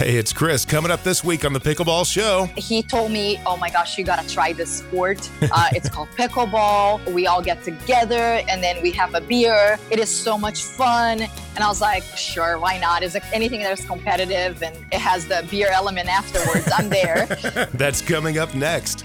Hey, it's Chris coming up this week on the Pickleball Show. He told me, oh my gosh, you got to try this sport. Uh, it's called pickleball. We all get together and then we have a beer. It is so much fun. And I was like, sure, why not? Is anything that's competitive and it has the beer element afterwards? I'm there. That's coming up next.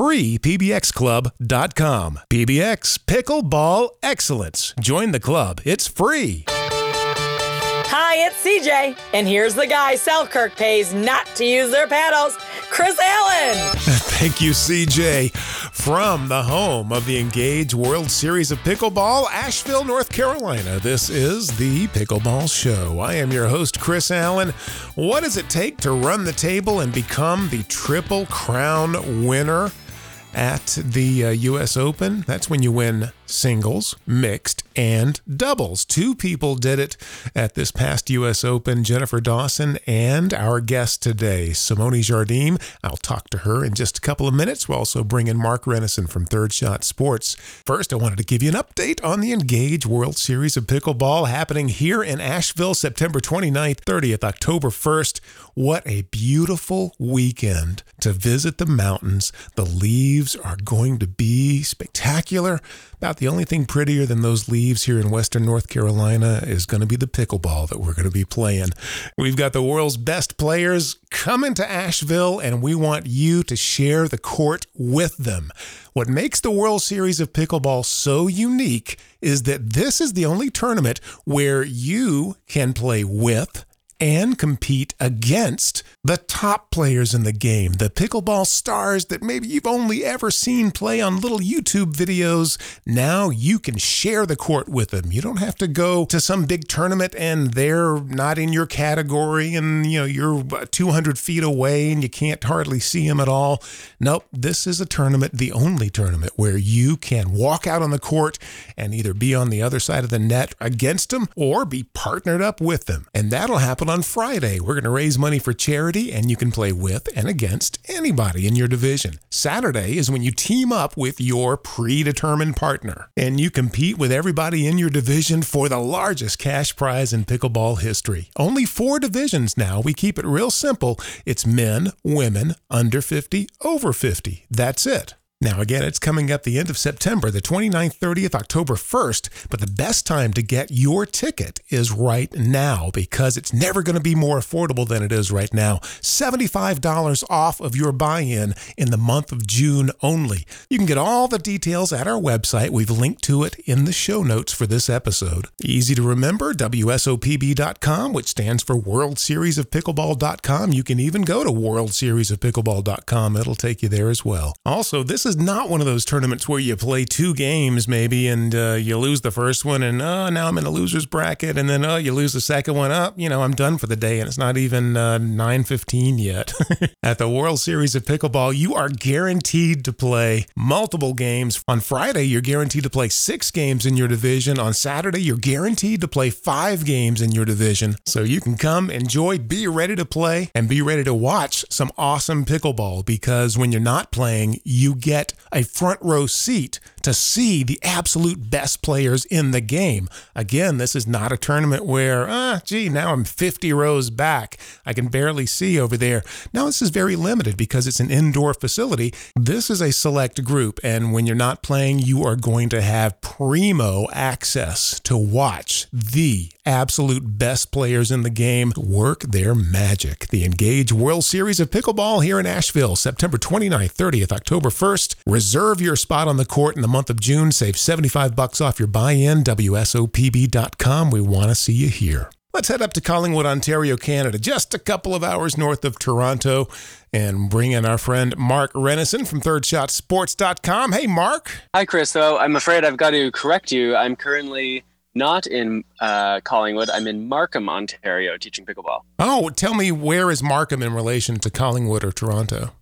freepbxclub.com. PBX Pickleball Excellence. Join the club. It's free. Hi, it's CJ, and here's the guy Selkirk pays not to use their paddles, Chris Allen. Thank you, CJ. From the home of the Engage World Series of Pickleball, Asheville, North Carolina, this is the Pickleball Show. I am your host, Chris Allen. What does it take to run the table and become the Triple Crown winner? At the uh, US Open. That's when you win singles, mixed, and doubles. Two people did it at this past U.S. Open Jennifer Dawson and our guest today, Simone Jardim. I'll talk to her in just a couple of minutes. We'll also bring in Mark Renneson from Third Shot Sports. First, I wanted to give you an update on the Engage World Series of Pickleball happening here in Asheville, September 29th, 30th, October 1st. What a beautiful weekend to visit the mountains. The leaves are going to be spectacular. About the only thing prettier than those leaves here in Western North Carolina is going to be the pickleball that we're going to be playing. We've got the world's best players coming to Asheville, and we want you to share the court with them. What makes the World Series of Pickleball so unique is that this is the only tournament where you can play with and compete against the top players in the game, the pickleball stars that maybe you've only ever seen play on little YouTube videos. Now you can share the court with them. You don't have to go to some big tournament and they're not in your category and you know you're 200 feet away and you can't hardly see them at all. Nope, this is a tournament, the only tournament where you can walk out on the court and either be on the other side of the net against them or be partnered up with them. And that'll happen on Friday. We're going to raise money for charity, and you can play with and against anybody in your division. Saturday is when you team up with your predetermined partner, and you compete with everybody in your division for the largest cash prize in pickleball history. Only four divisions now. We keep it real simple it's men, women, under 50, over 50. That's it. Now, again, it's coming up the end of September, the 29th, 30th, October 1st, but the best time to get your ticket is right now because it's never going to be more affordable than it is right now. $75 off of your buy in in the month of June only. You can get all the details at our website. We've linked to it in the show notes for this episode. Easy to remember WSOPB.com, which stands for World Series of Pickleball.com. You can even go to World Series of Pickleball.com, it'll take you there as well. Also, this is is not one of those tournaments where you play two games maybe and uh, you lose the first one and oh now I'm in a loser's bracket and then oh you lose the second one up you know I'm done for the day and it's not even uh, 9:15 yet. At the World Series of Pickleball, you are guaranteed to play multiple games. On Friday, you're guaranteed to play 6 games in your division. On Saturday, you're guaranteed to play 5 games in your division. So you can come, enjoy, be ready to play and be ready to watch some awesome pickleball because when you're not playing, you get get a front row seat to see the absolute best players in the game. Again, this is not a tournament where, ah, gee, now I'm 50 rows back. I can barely see over there. Now, this is very limited because it's an indoor facility. This is a select group, and when you're not playing, you are going to have primo access to watch the absolute best players in the game work their magic. The Engage World Series of Pickleball here in Asheville, September 29th, 30th, October 1st. Reserve your spot on the court in the month of June. Save 75 bucks off your buy-in. WSOPB.com. We want to see you here. Let's head up to Collingwood, Ontario, Canada, just a couple of hours north of Toronto, and bring in our friend Mark Renneson from ThirdShotSports.com. Hey, Mark. Hi, Chris. So I'm afraid I've got to correct you. I'm currently not in uh, Collingwood. I'm in Markham, Ontario, teaching pickleball. Oh, tell me, where is Markham in relation to Collingwood or Toronto?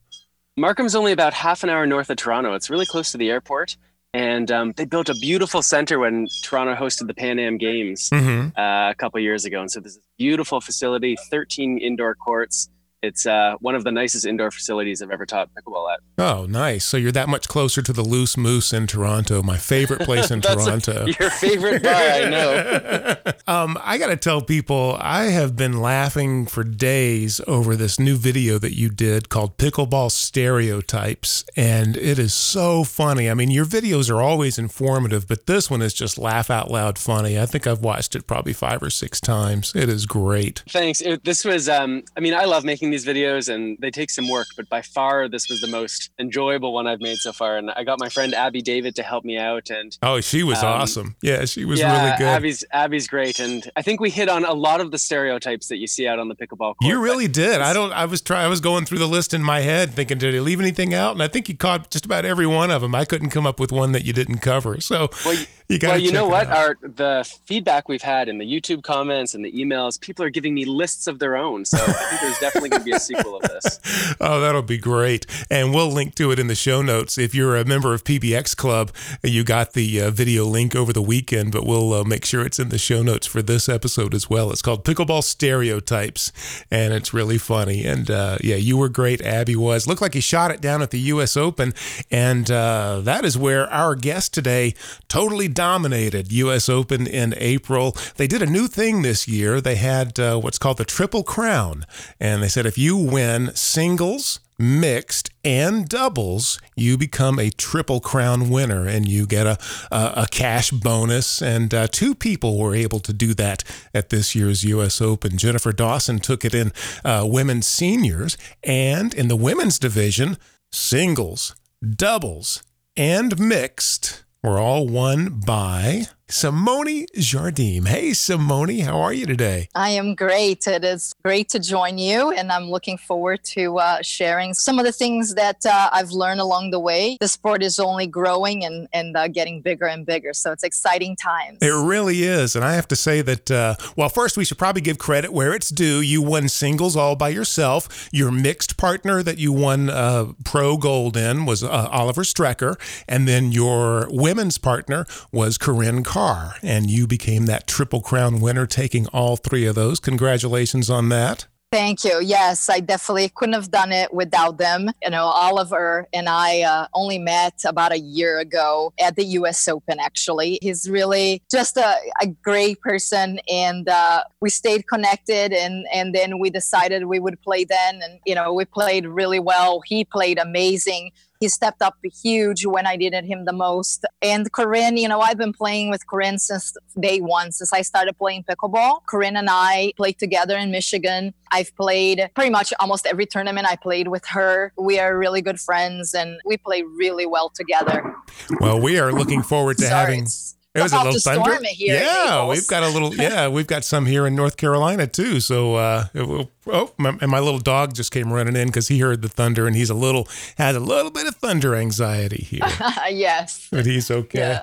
Markham's only about half an hour north of Toronto. It's really close to the airport. And um, they built a beautiful center when Toronto hosted the Pan Am Games Mm-hmm. uh, a couple years ago. And so this beautiful facility, 13 indoor courts. It's uh, one of the nicest indoor facilities I've ever taught pickleball at. Oh, nice. So you're that much closer to the Loose Moose in Toronto, my favorite place in Toronto. Your favorite bar, I know. um, I got to tell people, I have been laughing for days over this new video that you did called Pickleball Stereotypes. And it is so funny. I mean, your videos are always informative, but this one is just laugh out loud funny. I think I've watched it probably five or six times. It is great. Thanks. It, this was, um, I mean, I love making these videos and they take some work, but by far this was the most enjoyable one I've made so far. And I got my friend Abby David to help me out. And Oh, she was Um, awesome. Yeah, she was yeah, really good. Abby's Abby's great, and I think we hit on a lot of the stereotypes that you see out on the pickleball court. You really did. I don't. I was trying. I was going through the list in my head, thinking, did he leave anything out? And I think you caught just about every one of them. I couldn't come up with one that you didn't cover. So Well, you- got. well, you know what? Our the feedback we've had in the YouTube comments and the emails, people are giving me lists of their own. So I think there's definitely going to be a sequel of this. Oh, that'll be great. And we'll link to it in the show notes. If you're a member of PBX Club, you got the uh, video link over the weekend, but we'll uh, make sure it's in the show notes for this episode as well. It's called Pickleball Stereotypes, and it's really funny. And uh, yeah, you were great. Abby was. Looked like he shot it down at the U.S. Open, and uh, that is where our guest today totally dominated U.S. Open in April. They did a new thing this year. They had uh, what's called the Triple Crown, and they said if you win singles, mixed and doubles, you become a triple crown winner and you get a, a, a cash bonus. And uh, two people were able to do that at this year's U.S. Open. Jennifer Dawson took it in uh, women's seniors and in the women's division, singles, doubles, and mixed were all won by Simone Jardim. Hey, Simone, how are you today? I am great. It is great to join you, and I'm looking forward to uh, sharing some of the things that uh, I've learned along the way. The sport is only growing and, and uh, getting bigger and bigger, so it's exciting times. It really is. And I have to say that, uh, well, first, we should probably give credit where it's due. You won singles all by yourself. Your mixed partner that you won uh, pro gold in was uh, Oliver Strecker. And then your women's partner was Corinne Carr. And you became that Triple Crown winner, taking all three of those. Congratulations on that. Thank you. Yes, I definitely couldn't have done it without them. You know, Oliver and I uh, only met about a year ago at the US Open, actually. He's really just a, a great person, and uh, we stayed connected. And, and then we decided we would play then. And, you know, we played really well. He played amazing. He stepped up huge when I needed him the most. And Corinne, you know, I've been playing with Corinne since day one, since I started playing pickleball. Corinne and I played together in Michigan. I've played pretty much almost every tournament I played with her. We are really good friends and we play really well together. Well, we are looking forward to Sorry, having. it's It was a little thunder. storm it here yeah, we've got a little. Yeah, we've got some here in North Carolina too. So, uh, will- oh, my, and my little dog just came running in because he heard the thunder, and he's a little has a little bit of thunder anxiety here, yes. but he's okay. Yeah.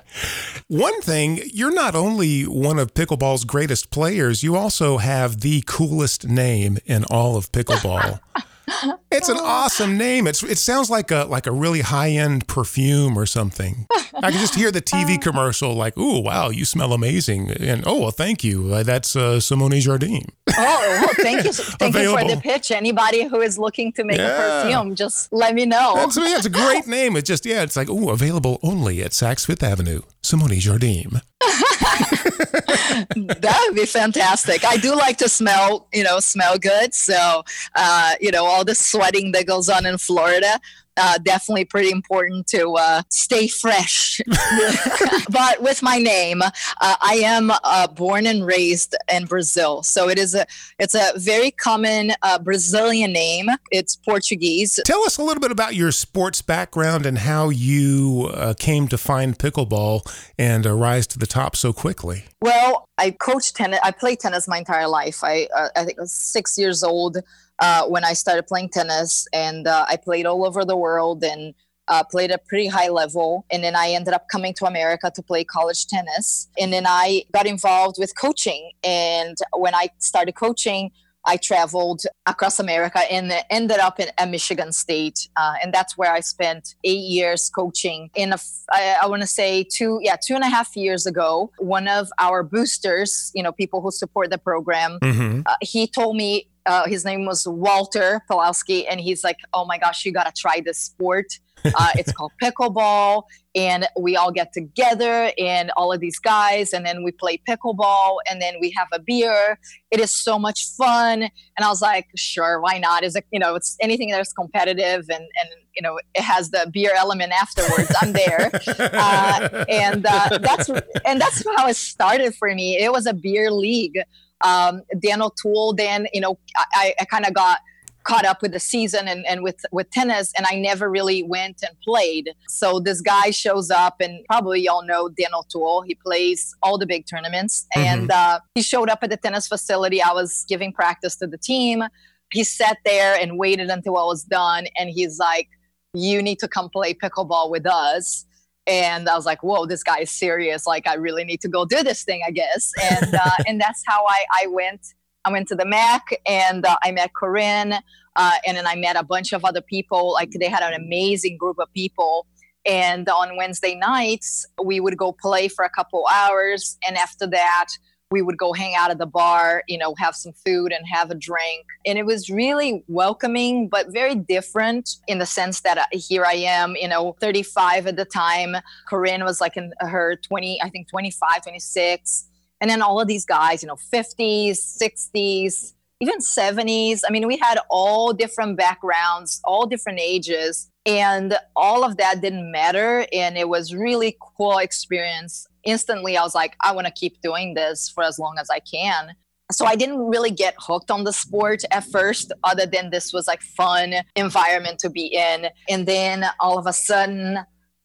One thing, you're not only one of pickleball's greatest players, you also have the coolest name in all of pickleball. It's an awesome name. It's it sounds like a like a really high end perfume or something. I can just hear the TV commercial like, "Ooh, wow, you smell amazing," and "Oh, well, thank you. Uh, that's uh, Simone Jardim." Oh, well, thank you. Thank you for the pitch. Anybody who is looking to make Yeah. a perfume, just let me know. That's, yeah, it's a great name. It's just yeah, it's like ooh, available only at Saks Fifth Avenue. Simone Jardim. that would be fantastic. I do like to smell, you know, smell good. So, uh, you know, all the sweating that goes on in Florida, uh, definitely pretty important to uh, stay fresh. but with my name, uh, I am uh, born and raised in Brazil, so it is a it's a very common uh, Brazilian name. It's Portuguese. Tell us a little bit about your sports background and how you uh, came to find pickleball and uh, rise to the top so quickly. Well, I coached tennis. I played tennis my entire life. I uh, I think I was six years old uh, when I started playing tennis, and uh, I played all over the world. And uh, played a pretty high level. And then I ended up coming to America to play college tennis. And then I got involved with coaching. And when I started coaching, I traveled across America and ended up in, at Michigan State, uh, and that's where I spent eight years coaching. In a, I, I want to say two, yeah, two and a half years ago, one of our boosters, you know, people who support the program, mm-hmm. uh, he told me uh, his name was Walter Pawlowski, and he's like, "Oh my gosh, you gotta try this sport. Uh, it's called pickleball, and we all get together and all of these guys, and then we play pickleball, and then we have a beer. It is so much fun." And I was like, "Sure, why not? Is it you know, it's anything that's competitive and and you know, it has the beer element afterwards. I'm there, uh, and uh, that's and that's how it started for me. It was a beer league." um, Dan O'Toole, then, you know, I, I kind of got caught up with the season and, and with with tennis and I never really went and played. So this guy shows up and probably y'all know Dan O'Toole. He plays all the big tournaments mm-hmm. and uh, he showed up at the tennis facility. I was giving practice to the team. He sat there and waited until I was done and he's like, you need to come play pickleball with us and I was like, "Whoa, this guy is serious! Like, I really need to go do this thing, I guess." And uh, and that's how I I went. I went to the MAC and uh, I met Corinne, uh, and then I met a bunch of other people. Like they had an amazing group of people. And on Wednesday nights, we would go play for a couple hours, and after that, we would go hang out at the bar, you know, have some food and have a drink. And it was really welcoming, but very different in the sense that uh, here I am, you know, 35 at the time. Corinne was like in her 20, I think 25, 26. And then all of these guys, you know, 50s, 60s, even 70s. I mean, we had all different backgrounds, all different ages, and all of that didn't matter. And it was really cool experience instantly I was like, I want to keep doing this for as long as I can. So I didn't really get hooked on the sport at first, other than this was like fun environment to be in. And then all of a sudden,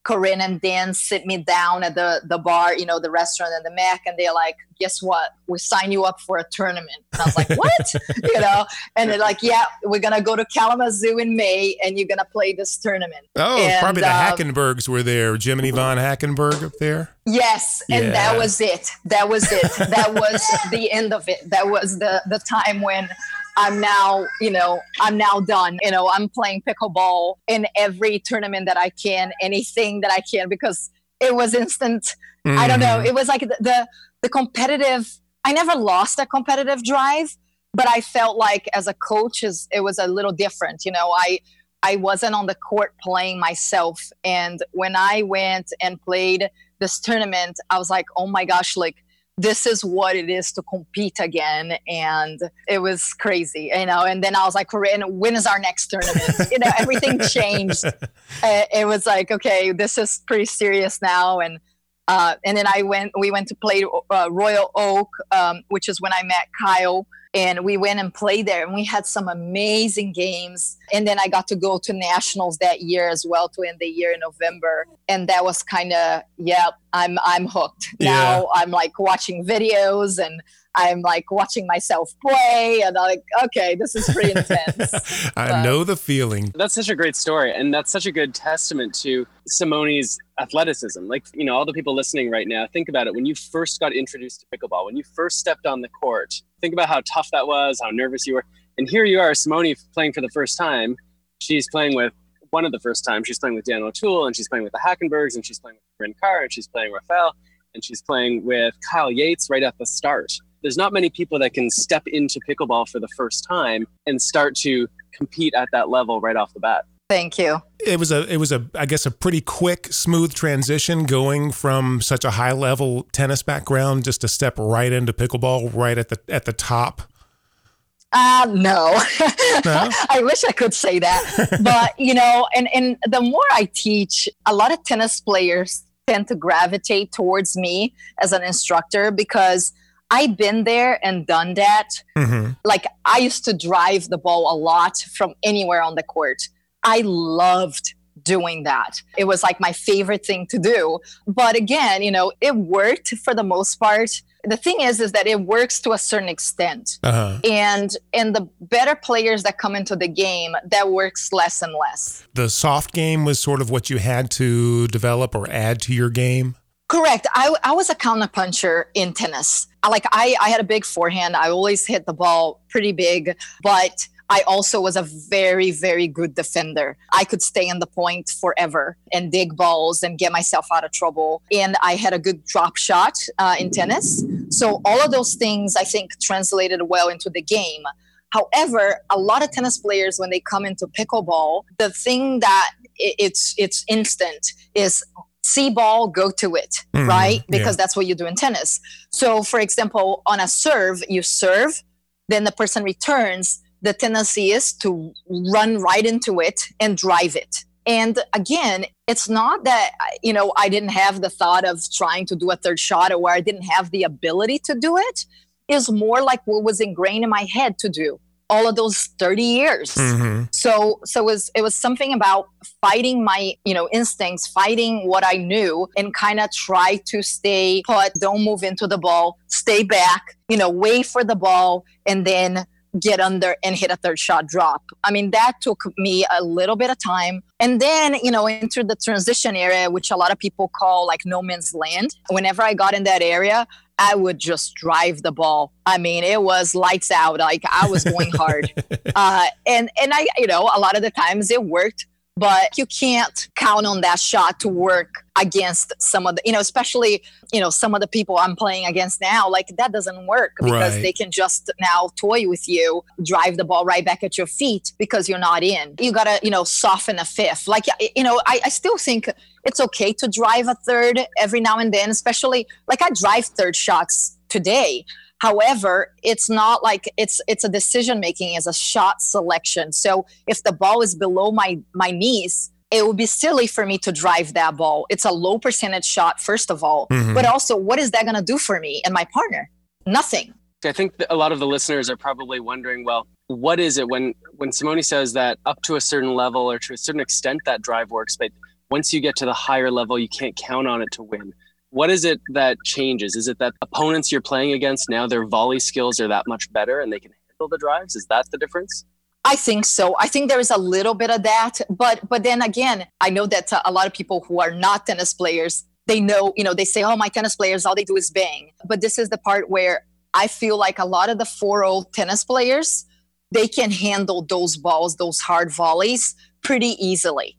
Corinne and Dan sit me down at the the bar, you know, the restaurant and the Mac, and they're like, "Guess what? We sign you up for a tournament." And I was like, "What?" you know, and they're like, "Yeah, we're gonna go to Kalamazoo in May, and you're gonna play this tournament." Oh, and, probably the um, Hackenbergs were there. Jim and Yvonne Hackenberg up there. Yes, and yeah. that was it. That was it. that was the end of it. That was the the time when I'm now, you know, I'm now done. You know, I'm playing pickleball in every tournament that I can, anything that I can, because it was instant. Mm. I don't know. Mm-hmm. It was like the, the, the competitive. I never lost a competitive drive, but I felt like as a coach, is it was a little different. You know, I I wasn't on the court playing myself, and when I went and played this tournament, I was like, oh my gosh, like this is what it is to compete again. And it was crazy, you know. And then I was like, when is our next tournament? you know, everything changed. Uh, it was like, okay, this is pretty serious now. And uh, and then I went, we went to play uh, Royal Oak, um, which is when I met Kyle and we went and played there and we had some amazing games. And then i got to go to nationals that year as well to end the year in november. And that was kind of yeah i'm i'm hooked. Yeah. now i'm like watching videos and I'm like watching myself play and I'm like, okay, this is pretty intense. I know the feeling. That's such a great story. And that's such a good testament to Simone's athleticism. Like, you know, all the people listening right now, think about it. When you first got introduced to pickleball, when you first stepped on the court, think about how tough that was, how nervous you were. And here you are, Simone playing for the first time. She's playing with one of the first times. She's playing with Dan O'Toole and she's playing with the Hackenbergs and she's playing with Bryn Carr and she's playing Rafael and she's playing with Kyle Yates right at the start there's not many people that can step into pickleball for the first time and start to compete at that level right off the bat. Thank you. It was a it was a I guess a pretty quick smooth transition going from such a high level tennis background just to step right into pickleball right at the at the top. Uh no. no? I wish I could say that. but you know, and and the more I teach, a lot of tennis players tend to gravitate towards me as an instructor because I've been there and done that. Mm-hmm. Like I used to drive the ball a lot from anywhere on the court. I loved doing that. It was like my favorite thing to do. But again, you know, it worked for the most part. The thing is, is that it works to a certain extent, Uh-huh. and and the better players that come into the game, that works less and less. The soft game was sort of what you had to develop or add to your game. Correct. I, I was a counterpuncher in tennis. Like I, I had a big forehand. I always hit the ball pretty big, but I also was a very, very good defender. I could stay on the point forever and dig balls and get myself out of trouble. And I had a good drop shot uh, in tennis. So all of those things I think translated well into the game. However, a lot of tennis players, when they come into pickleball, the thing that it's it's instant is see ball, go to it, Mhm, right? Because yeah. that's what you do in tennis. So, for example, on a serve, you serve, then the person returns. The tendency is to run right into it and drive it. And again, it's not that you know I didn't have the thought of trying to do a third shot or where I didn't have the ability to do it. Is more like what was ingrained in my head to do all of those 30 years. Mm-hmm. so so it was it was something about fighting my you know instincts fighting what i knew and kind of try to stay put don't move into the ball stay back you know wait for the ball and then get under and hit a third shot drop. I mean that took me a little bit of time. And then you know into the transition area which a lot of people call like no man's land. Whenever i got in that area I would just drive the ball. I mean, it was lights out. Like I was going hard, uh, and and I, you know, a lot of the times it worked, but you can't count on that shot to work against some of the, you know, especially you know some of the people I'm playing against now. Like that doesn't work because Right. they can just now toy with you, drive the ball right back at your feet because you're not in. You gotta, you know, soften a fifth. Like you know, I, I still think it's okay to drive a third every now and then, especially like I drive third shots today. However, it's not like it's it's a decision making as a shot selection. So if the ball is below my my knees, it would be silly for me to drive that ball. It's a low percentage shot, first of all, Mhm. but also what is that going to do for me and my partner? Nothing. I think that a lot of the listeners are probably wondering, well, what is it when when Simone says that up to a certain level or to a certain extent that drive works, but once you get to the higher level, you can't count on it to win. What is it that changes? Is it that opponents you're playing against now their volley skills are that much better and they can handle the drives? Is that the difference? I think so. I think there is a little bit of that, but but then again, I know that uh, a lot of people who are not tennis players, they know, you know, they say, "Oh, my tennis players, all they do is bang." But this is the part where I feel like a lot of the 4-0 tennis players, they can handle those balls, those hard volleys pretty easily.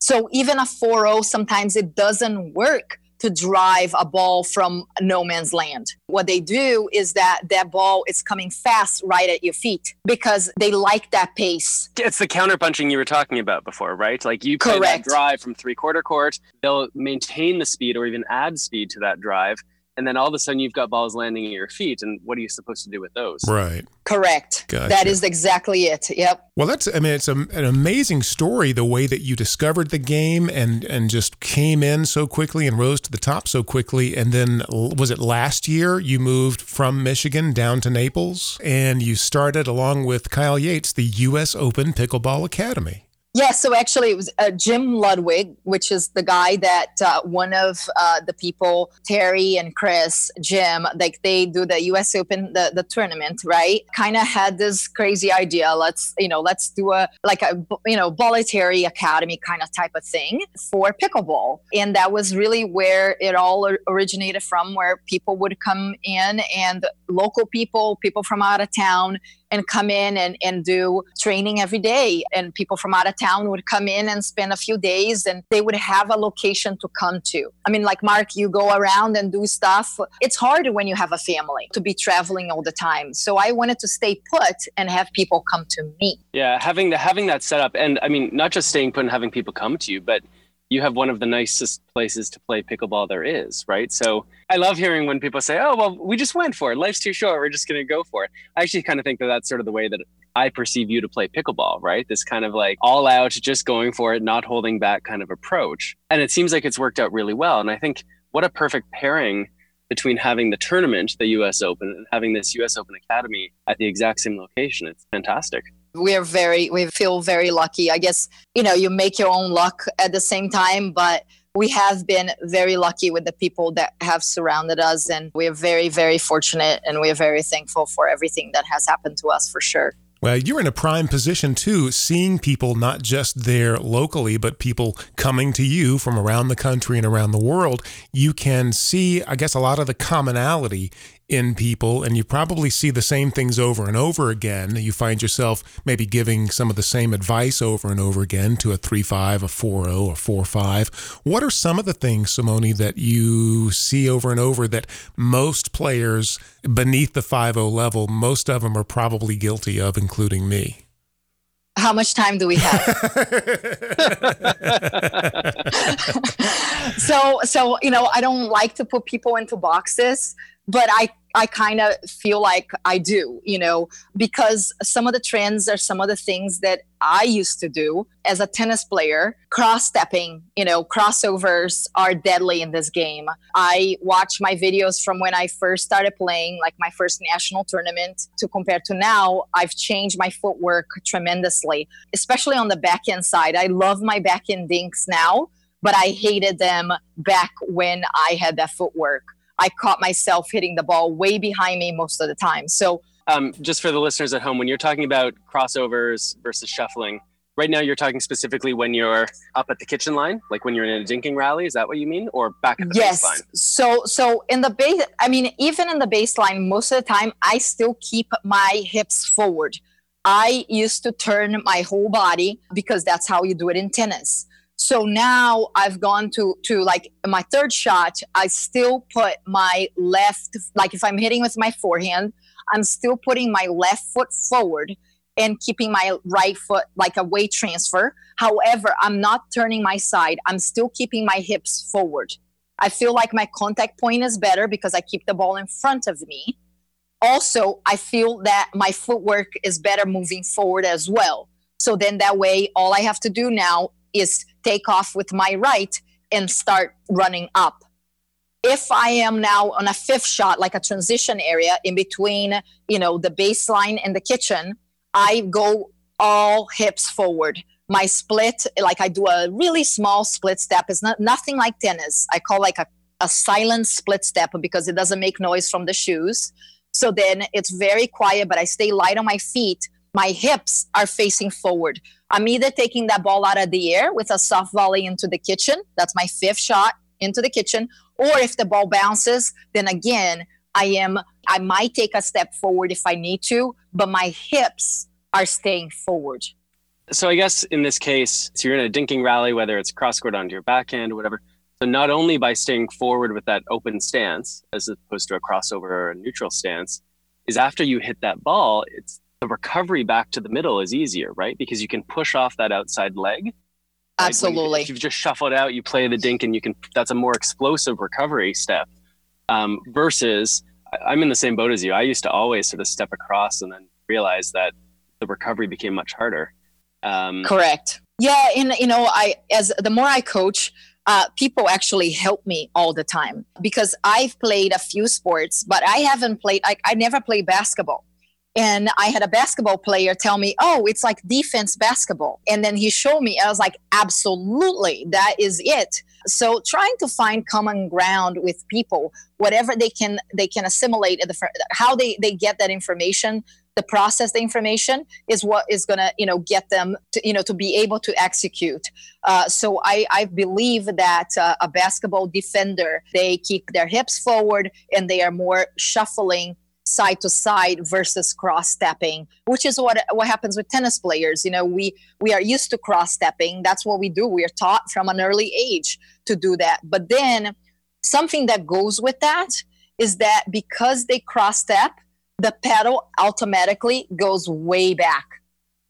So even a 4-0 sometimes it doesn't work to drive a ball from no man's land. What they do is that that ball is coming fast right at your feet because they like that pace. It's the counterpunching you were talking about before, right? Like you play Correct. that drive from three quarter court, they'll maintain the speed or even add speed to that drive. And then all of a sudden you've got balls landing at your feet. And what are you supposed to do with those? Right. Correct. Gotcha. That is exactly it. Yep. Well, that's I mean, it's a, an amazing story the way that you discovered the game and and just came in so quickly and rose to the top so quickly. And then was it last year you moved from Michigan down to Naples and you started along with Kyle Yates the U.S. Open Pickleball Academy. Yeah, so actually, it was uh, Jim Ludwig, which is the guy that uh, one of uh, the people, Terry and Chris, Jim, like they do the U.S. Open, the, the tournament, right? Kind of had this crazy idea. Let's, you know, let's do a like a you know voluntary academy kind of type of thing for pickleball, and that was really where it all originated from, where people would come in and local people, people from out of town, and come in and, and do training every day. And people from out of town would come in and spend a few days and they would have a location to come to. I mean, like Mark, you go around and do stuff. It's hard when you have a family to be traveling all the time. So I wanted to stay put and have people come to me. Yeah, having the having that set up, and I mean, not just staying put and having people come to you, but you have one of the nicest places to play pickleball there is, right? So I love hearing when people say, "Oh, well, we just went for it. Life's too short. We're just going to go for it." I actually kind of think that that's sort of the way that I perceive you to play pickleball, right? This kind of like all out, just going for it, not holding back kind of approach. And it seems like it's worked out really well. And I think what a perfect pairing between having the tournament, the US Open, and having this US Open Academy at the exact same location. It's fantastic. We are very we feel very lucky i guess you know you make your own luck at the same time but we have been very lucky with the people that have surrounded us and we're very very fortunate and we're very thankful for everything that has happened to us for sure well, you're in a prime position too, seeing people not just there locally, but people coming to you from around the country and around the world. You can see, I guess, a lot of the commonality in people and you probably see the same things over and over again. You find yourself maybe giving some of the same advice over and over again to a 3-5, a 4-0, a 4-5. What are some of the things, Simone, that you see over and over that most players beneath the 5-0 level, most of them are probably guilty of, including me? how much time do we have so so you know i don't like to put people into boxes but I I kind of feel like I do, you know, because some of the trends are some of the things that I used to do as a tennis player. Cross stepping, you know, crossovers are deadly in this game. I watch my videos from when I first started playing, like my first national tournament, to compare to now. I've changed my footwork tremendously, especially on the backhand side. I love my backhand dinks now, but I hated them back when I had that footwork. I caught myself hitting the ball way behind me most of the time. So, um, just for the listeners at home, when you're talking about crossovers versus shuffling, right now you're talking specifically when you're up at the kitchen line, like when you're in a dinking rally. Is that what you mean, or back at the yes. baseline? So, so in the base, I mean, even in the baseline, most of the time I still keep my hips forward. I used to turn my whole body because that's how you do it in tennis. So now I've gone to to like my third shot. I still put my left, like if I'm hitting with my forehand, I'm still putting my left foot forward and keeping my right foot like a weight transfer. However, I'm not turning my side. I'm still keeping my hips forward. I feel like my contact point is better because I keep the ball in front of me. Also, I feel that my footwork is better moving forward as well. So then that way, all I have to do now is take off with my right and start running up. If I am now on a fifth shot, like a transition area in between, you know, the baseline and the kitchen, I go all hips forward. My split, like I do a really small split step. It's not nothing like tennis. I call like a, a silent split step because it doesn't make noise from the shoes. So then it's very quiet, but I stay light on my feet. My hips are facing forward. I'm either taking that ball out of the air with a soft volley into the kitchen. That's my fifth shot into the kitchen. Or if the ball bounces, then again, I am I might take a step forward if I need to, but my hips are staying forward. So I guess in this case, so you're in a dinking rally, whether it's cross court onto your backhand or whatever. So not only by staying forward with that open stance, as opposed to a crossover or a neutral stance, is after you hit that ball, it's the recovery back to the middle is easier, right? Because you can push off that outside leg. Right? Absolutely. You, if you've just shuffled out, you play the dink, and you can. That's a more explosive recovery step. Um, versus, I'm in the same boat as you. I used to always sort of step across and then realize that the recovery became much harder. Um, Correct. Yeah, and you know, I as the more I coach, uh, people actually help me all the time because I've played a few sports, but I haven't played. I, I never played basketball. And I had a basketball player tell me, Oh, it's like defense basketball. And then he showed me, I was like, Absolutely, that is it. So trying to find common ground with people, whatever they can they can assimilate, how they, they get that information, the process the information is what is going to you know get them to you know to be able to execute uh, so i i believe that uh, a basketball defender they keep their hips forward and they are more shuffling side to side versus cross stepping which is what what happens with tennis players. You know we we are used to cross stepping that's what we do. We are taught from an early age to do that. But then something that goes with that is that because they cross step the pedal automatically goes way back.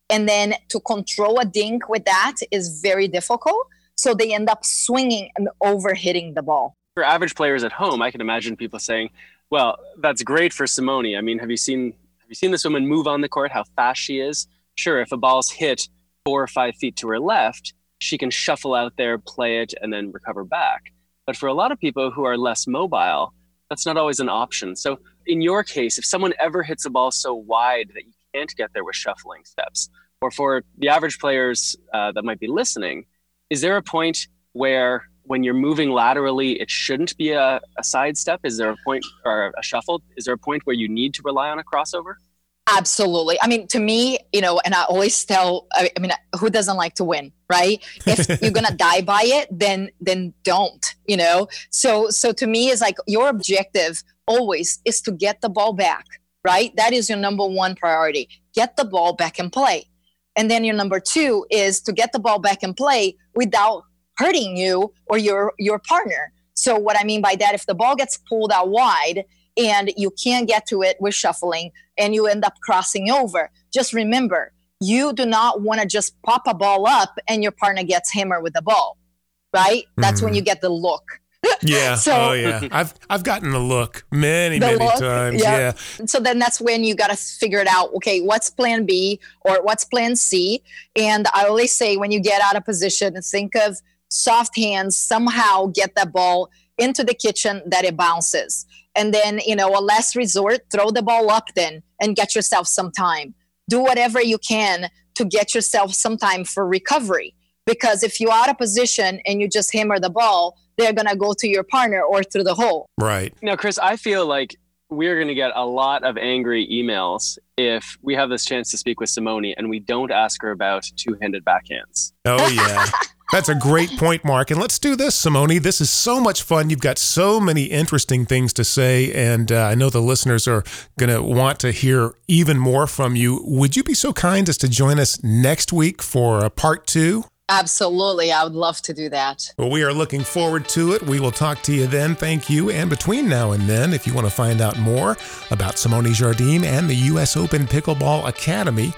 And then to control a dink with that is very difficult. So they end up swinging and over hitting the ball. For average players at home i can imagine people saying well, that's great for Simone. I mean, have you seen have you seen this woman move on the court? How fast she is. Sure, if a ball's hit four or five feet to her left, she can shuffle out there, play it, and then recover back. But for a lot of people who are less mobile, that's not always an option. So in your case, if someone ever hits a ball so wide that you can't get there with shuffling steps, or for the average players uh, that might be listening, is there a point where when you're moving laterally, it shouldn't be a, a sidestep? Is there a point or a shuffle? Is there a point where you need to rely on a crossover? Absolutely. I mean, to me, you know, and I always tell, I mean, who doesn't like to win, right? If you're gonna die by it, then then don't, you know. So so to me, it's like your objective always is to get the ball back, right? That is your number one priority. Get the ball back in play, and then your number two is to get the ball back in play without hurting you or your your partner. So what I mean by that, if the ball gets pulled out wide and you can't get to it with shuffling and you end up crossing over. Just remember, you do not want to just pop a ball up and your partner gets hammered with the ball, right? That's mm-hmm. when you get the look. yeah. so, oh yeah. I've I've gotten the look many many look, times. Yeah. yeah. So then that's when you got to figure it out. Okay, what's Plan B or what's Plan C? And I always say when you get out of position, think of soft hands. Somehow get that ball into the kitchen that it bounces. And then you know a last resort throw the ball up then and get yourself some time. Do whatever you can to get yourself some time for recovery. Because if you're out of position and you just hammer the ball they're going to go to your partner or through the hole. Right. Now chris i feel like we're going to get a lot of angry emails if we have this chance to speak with simone and we don't ask her about two-handed backhands oh yeah That's a great point, Mark. And let's do this, Simone. This is so much fun. You've got so many interesting things to say, and uh, I know the listeners are going to want to hear even more from you. Would you be so kind as to join us next week for a part two? Absolutely. I would love to do that. Well, we are looking forward to it. We will talk to you then. Thank you. And between now and then, if you want to find out more about Simone Jardim and the U.S. Open Pickleball Academy,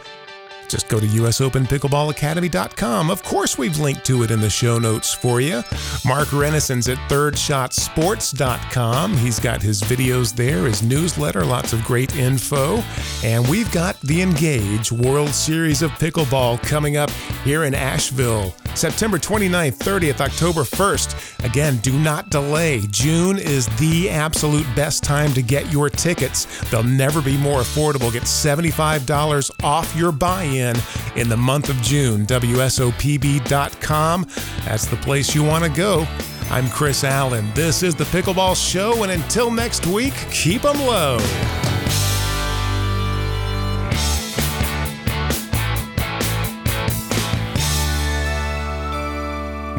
just go to usopenpickleballacademy.com. Of course, we've linked to it in the show notes for you. Mark Renneson's at thirdshotsports.com. He's got his videos there, his newsletter, lots of great info. And we've got the Engage World Series of Pickleball coming up here in Asheville, September 29th, 30th, October 1st. Again, do not delay. June is the absolute best time to get your tickets. They'll never be more affordable. Get $75 off your buy in in in the month of June. WSOPB.com. That's the place you want to go. I'm Chris Allen. This is the Pickleball Show, and until next week, keep them low.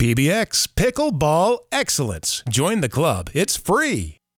PBX Pickleball Excellence. Join the club. It's free.